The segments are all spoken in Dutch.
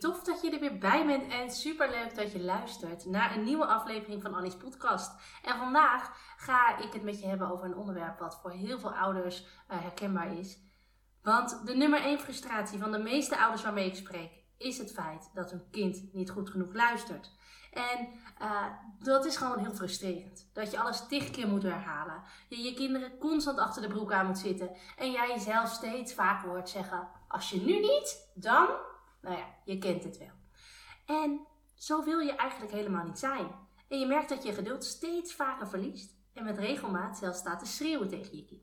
Tof dat je er weer bij bent en super leuk dat je luistert naar een nieuwe aflevering van Annie's podcast. En vandaag ga ik het met je hebben over een onderwerp wat voor heel veel ouders uh, herkenbaar is. Want de nummer 1 frustratie van de meeste ouders waarmee ik spreek is het feit dat hun kind niet goed genoeg luistert. En uh, dat is gewoon heel frustrerend. Dat je alles tig keer moet herhalen. Je je kinderen constant achter de broek aan moet zitten. En jij jezelf steeds vaker hoort zeggen: Als je nu niet, dan. Nou ja, je kent het wel. En zo wil je eigenlijk helemaal niet zijn. En je merkt dat je geduld steeds vaker verliest. En met regelmaat zelfs staat te schreeuwen tegen je kind.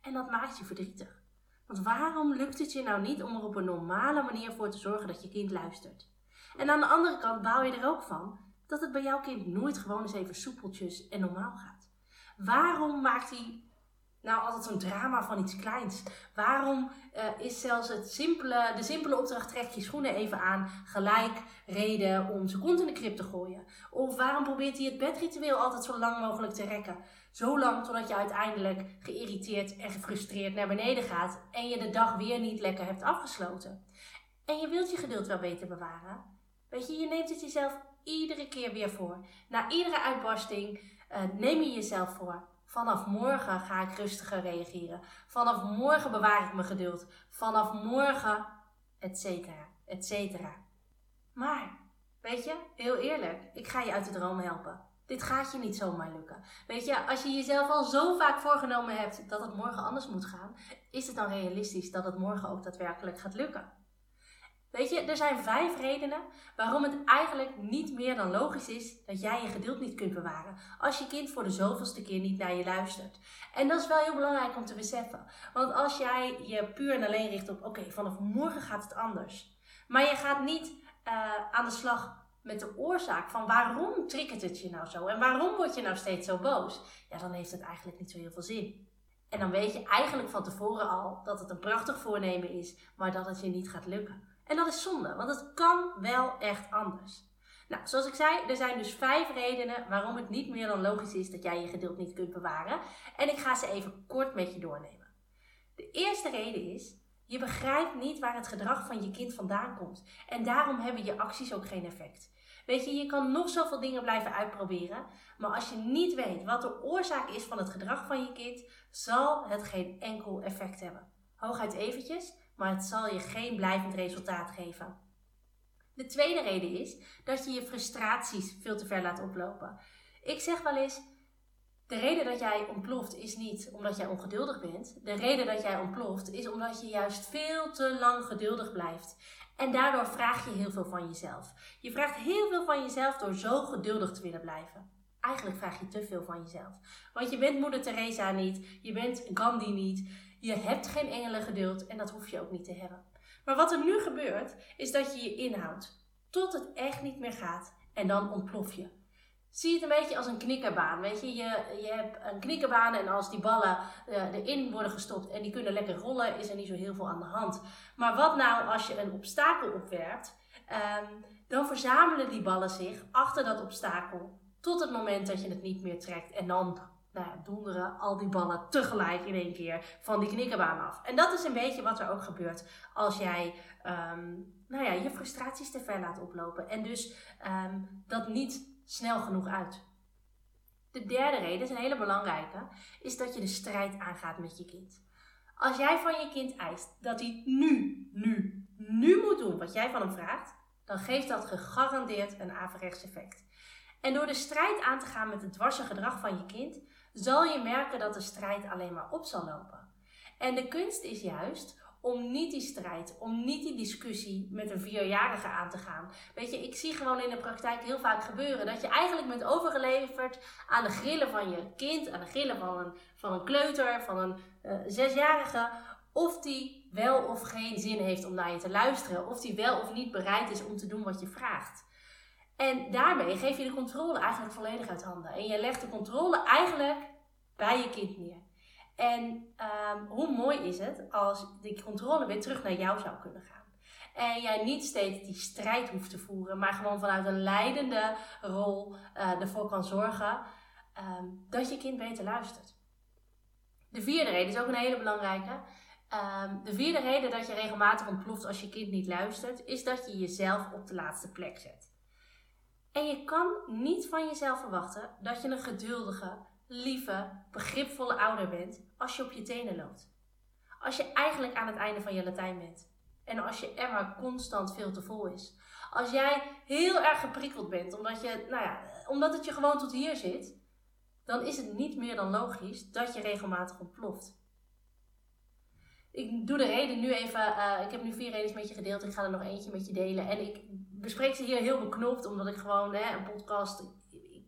En dat maakt je verdrietig. Want waarom lukt het je nou niet om er op een normale manier voor te zorgen dat je kind luistert? En aan de andere kant baal je er ook van dat het bij jouw kind nooit gewoon eens even soepeltjes en normaal gaat. Waarom maakt hij nou altijd zo'n drama van iets kleins? Waarom uh, is zelfs het simpele, de simpele opdracht trek je schoenen even aan gelijk reden om zijn kont in de krip te gooien? Of waarom probeert hij het bedritueel altijd zo lang mogelijk te rekken? Zo lang totdat je uiteindelijk geïrriteerd en gefrustreerd naar beneden gaat en je de dag weer niet lekker hebt afgesloten. En je wilt je geduld wel beter bewaren. Weet je, je neemt het jezelf iedere keer weer voor. Na iedere uitbarsting uh, neem je jezelf voor. Vanaf morgen ga ik rustiger reageren. Vanaf morgen bewaar ik mijn geduld. Vanaf morgen, et cetera, et cetera. Maar, weet je, heel eerlijk, ik ga je uit de droom helpen. Dit gaat je niet zomaar lukken. Weet je, als je jezelf al zo vaak voorgenomen hebt dat het morgen anders moet gaan, is het dan realistisch dat het morgen ook daadwerkelijk gaat lukken? Weet je, er zijn vijf redenen waarom het eigenlijk niet meer dan logisch is dat jij je geduld niet kunt bewaren als je kind voor de zoveelste keer niet naar je luistert. En dat is wel heel belangrijk om te beseffen. Want als jij je puur en alleen richt op, oké, vanaf morgen gaat het anders. Maar je gaat niet uh, aan de slag met de oorzaak van waarom triggert het je nou zo en waarom word je nou steeds zo boos, ja, dan heeft het eigenlijk niet zo heel veel zin. En dan weet je eigenlijk van tevoren al dat het een prachtig voornemen is, maar dat het je niet gaat lukken. En dat is zonde, want het kan wel echt anders. Nou, zoals ik zei, er zijn dus vijf redenen waarom het niet meer dan logisch is dat jij je geduld niet kunt bewaren. En ik ga ze even kort met je doornemen. De eerste reden is, je begrijpt niet waar het gedrag van je kind vandaan komt. En daarom hebben je acties ook geen effect. Weet je, je kan nog zoveel dingen blijven uitproberen, maar als je niet weet wat de oorzaak is van het gedrag van je kind, zal het geen enkel effect hebben. Hooguit eventjes, maar het zal je geen blijvend resultaat geven. De tweede reden is dat je je frustraties veel te ver laat oplopen. Ik zeg wel eens: de reden dat jij ontploft is niet omdat jij ongeduldig bent. De reden dat jij ontploft is omdat je juist veel te lang geduldig blijft. En daardoor vraag je heel veel van jezelf. Je vraagt heel veel van jezelf door zo geduldig te willen blijven. Eigenlijk vraag je te veel van jezelf. Want je bent moeder Teresa niet, je bent Gandhi niet, je hebt geen engelen geduld en dat hoef je ook niet te hebben. Maar wat er nu gebeurt, is dat je je inhoudt tot het echt niet meer gaat en dan ontplof je. Zie het een beetje als een knikkerbaan. Weet je, je, je hebt een knikkerbaan en als die ballen uh, erin worden gestopt en die kunnen lekker rollen, is er niet zo heel veel aan de hand. Maar wat nou als je een obstakel opwerpt? Um, dan verzamelen die ballen zich achter dat obstakel tot het moment dat je het niet meer trekt. En dan nou ja, donderen al die ballen tegelijk in één keer van die knikkerbaan af. En dat is een beetje wat er ook gebeurt als jij um, nou ja, je frustraties te ver laat oplopen. En dus um, dat niet snel genoeg uit. De derde reden, is een hele belangrijke, is dat je de strijd aangaat met je kind. Als jij van je kind eist dat hij nu, nu, nu moet doen wat jij van hem vraagt, dan geeft dat gegarandeerd een averechts effect. En door de strijd aan te gaan met het dwarse gedrag van je kind, zal je merken dat de strijd alleen maar op zal lopen. En de kunst is juist om niet die strijd, om niet die discussie met een vierjarige aan te gaan. Weet je, ik zie gewoon in de praktijk heel vaak gebeuren dat je eigenlijk bent overgeleverd aan de grillen van je kind, aan de grillen van een, van een kleuter, van een uh, zesjarige, of die wel of geen zin heeft om naar je te luisteren, of die wel of niet bereid is om te doen wat je vraagt. En daarmee geef je de controle eigenlijk volledig uit handen. En je legt de controle eigenlijk bij je kind neer. En um, hoe mooi is het als die controle weer terug naar jou zou kunnen gaan. En jij niet steeds die strijd hoeft te voeren, maar gewoon vanuit een leidende rol uh, ervoor kan zorgen um, dat je kind beter luistert. De vierde reden is ook een hele belangrijke. Um, de vierde reden dat je regelmatig ontploft als je kind niet luistert, is dat je jezelf op de laatste plek zet. En je kan niet van jezelf verwachten dat je een geduldige, lieve, begripvolle ouder bent als je op je tenen loopt. Als je eigenlijk aan het einde van je Latijn bent. En als je emmer constant veel te vol is. Als jij heel erg geprikkeld bent omdat, je, nou ja, omdat het je gewoon tot hier zit. Dan is het niet meer dan logisch dat je regelmatig ontploft. Ik doe de reden nu even. Uh, ik heb nu vier redenen met je gedeeld. Ik ga er nog eentje met je delen. En ik bespreek ze hier heel beknopt, omdat ik gewoon hè, een podcast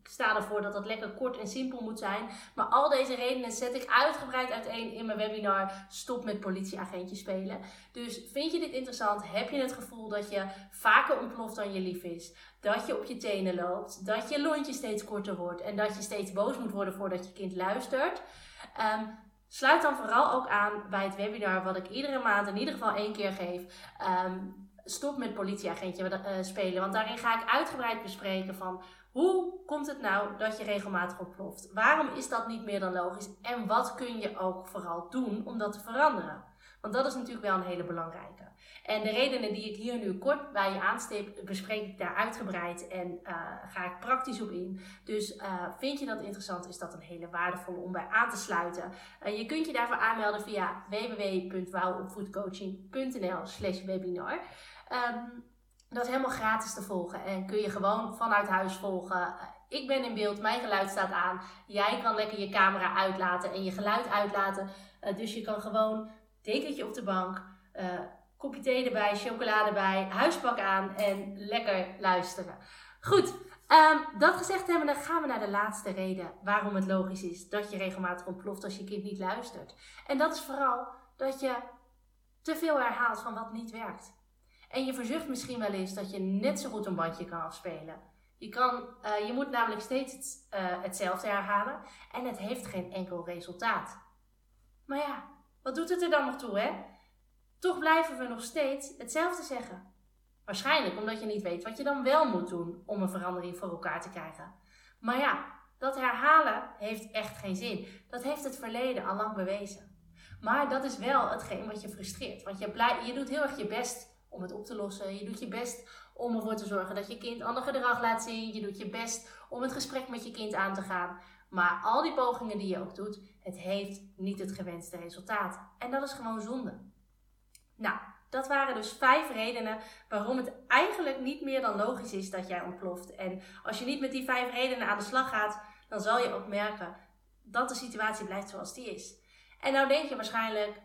ik sta ervoor dat dat lekker kort en simpel moet zijn. Maar al deze redenen zet ik uitgebreid uiteen in mijn webinar Stop met politieagentjes spelen. Dus vind je dit interessant? Heb je het gevoel dat je vaker ontploft dan je lief is? Dat je op je tenen loopt? Dat je lontje steeds korter wordt? En dat je steeds boos moet worden voordat je kind luistert? Um, sluit dan vooral ook aan bij het webinar wat ik iedere maand in ieder geval één keer geef. Um, stop met politieagentje uh, spelen. Want daarin ga ik uitgebreid bespreken van hoe komt het nou dat je regelmatig ontploft? Waarom is dat niet meer dan logisch? En wat kun je ook vooral doen om dat te veranderen? Want dat is natuurlijk wel een hele belangrijke. En de redenen die ik hier nu kort bij je aanstip, bespreek ik daar uitgebreid en uh, ga ik praktisch op in. Dus uh, vind je dat interessant, is dat een hele waardevolle om bij aan te sluiten. Uh, je kunt je daarvoor aanmelden via www.wouwopvoedcoaching.nl slash webinar. Um, dat is helemaal gratis te volgen en kun je gewoon vanuit huis volgen. Ik ben in beeld, mijn geluid staat aan. Jij kan lekker je camera uitlaten en je geluid uitlaten. Dus je kan gewoon dekentje op de bank, uh, kopje thee erbij, chocolade erbij, huispak aan en lekker luisteren. Goed, um, dat gezegd hebben, dan gaan we naar de laatste reden waarom het logisch is dat je regelmatig ontploft als je kind niet luistert. En dat is vooral dat je te veel herhaalt van wat niet werkt. En je verzucht misschien wel eens dat je net zo goed een bandje kan afspelen. Je, kan, uh, je moet namelijk steeds het, uh, hetzelfde herhalen en het heeft geen enkel resultaat. Maar ja, wat doet het er dan nog toe, hè? Toch blijven we nog steeds hetzelfde zeggen. Waarschijnlijk omdat je niet weet wat je dan wel moet doen om een verandering voor elkaar te krijgen. Maar ja, dat herhalen heeft echt geen zin. Dat heeft het verleden al lang bewezen. Maar dat is wel hetgeen wat je frustreert. Want je, blij, je doet heel erg je best om het op te lossen. Je doet je best om ervoor te zorgen dat je kind ander gedrag laat zien. Je doet je best om het gesprek met je kind aan te gaan. Maar al die pogingen die je ook doet, het heeft niet het gewenste resultaat. En dat is gewoon zonde. Nou, dat waren dus vijf redenen waarom het eigenlijk niet meer dan logisch is dat jij ontploft. En als je niet met die vijf redenen aan de slag gaat, dan zal je ook merken dat de situatie blijft zoals die is. En nou denk je waarschijnlijk,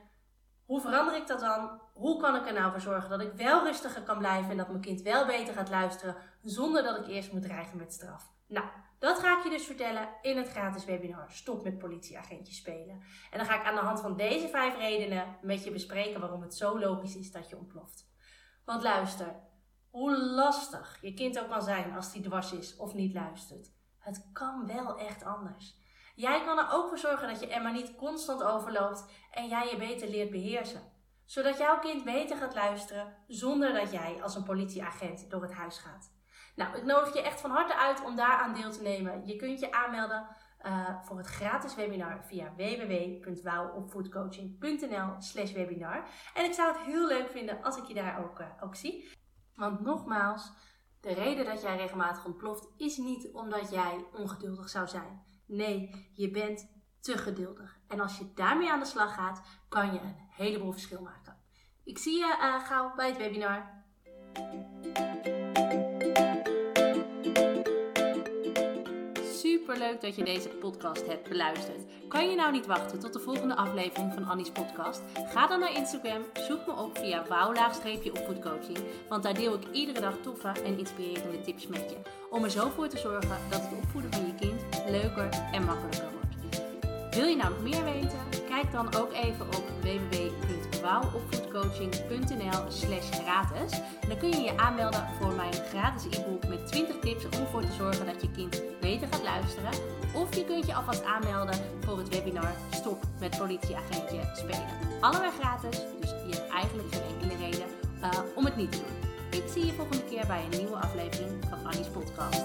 hoe verander ik dat dan? Hoe kan ik er nou voor zorgen dat ik wel rustiger kan blijven en dat mijn kind wel beter gaat luisteren zonder dat ik eerst moet dreigen met straf? Nou, dat ga ik je dus vertellen in het gratis webinar Stop met politieagentjes spelen. En dan ga ik aan de hand van deze vijf redenen met je bespreken waarom het zo logisch is dat je ontploft. Want luister, hoe lastig je kind ook kan zijn als die dwars is of niet luistert. Het kan wel echt anders. Jij kan er ook voor zorgen dat je Emma niet constant overloopt en jij je beter leert beheersen. Zodat jouw kind beter gaat luisteren zonder dat jij als een politieagent door het huis gaat. Nou, ik nodig je echt van harte uit om daaraan deel te nemen. Je kunt je aanmelden uh, voor het gratis webinar via www.wouwopvoedcoaching.nl slash webinar. En ik zou het heel leuk vinden als ik je daar ook, uh, ook zie. Want nogmaals, de reden dat jij regelmatig ontploft is niet omdat jij ongeduldig zou zijn. Nee, je bent te geduldig. En als je daarmee aan de slag gaat, kan je een heleboel verschil maken. Ik zie je uh, gauw bij het webinar. Super leuk dat je deze podcast hebt beluisterd. Kan je nou niet wachten tot de volgende aflevering van Annie's podcast? Ga dan naar Instagram, zoek me op via wouw-opvoedcoaching, want daar deel ik iedere dag toffe en inspirerende tips met je. Om er zo voor te zorgen dat het opvoeden van je kind leuker en makkelijker wordt. Wil je nou nog meer weten? Kijk dan ook even op www.wouwopvoedcoaching.nl slash gratis. Dan kun je je aanmelden voor mijn gratis e-book met 20 tips om ervoor te zorgen dat je kind beter gaat luisteren. Of je kunt je alvast aanmelden voor het webinar Stop met politieagentje spelen. Allebei gratis, dus je hebt eigenlijk geen enkele reden uh, om het niet te doen. Ik zie je volgende keer bij een nieuwe aflevering van Annie's podcast.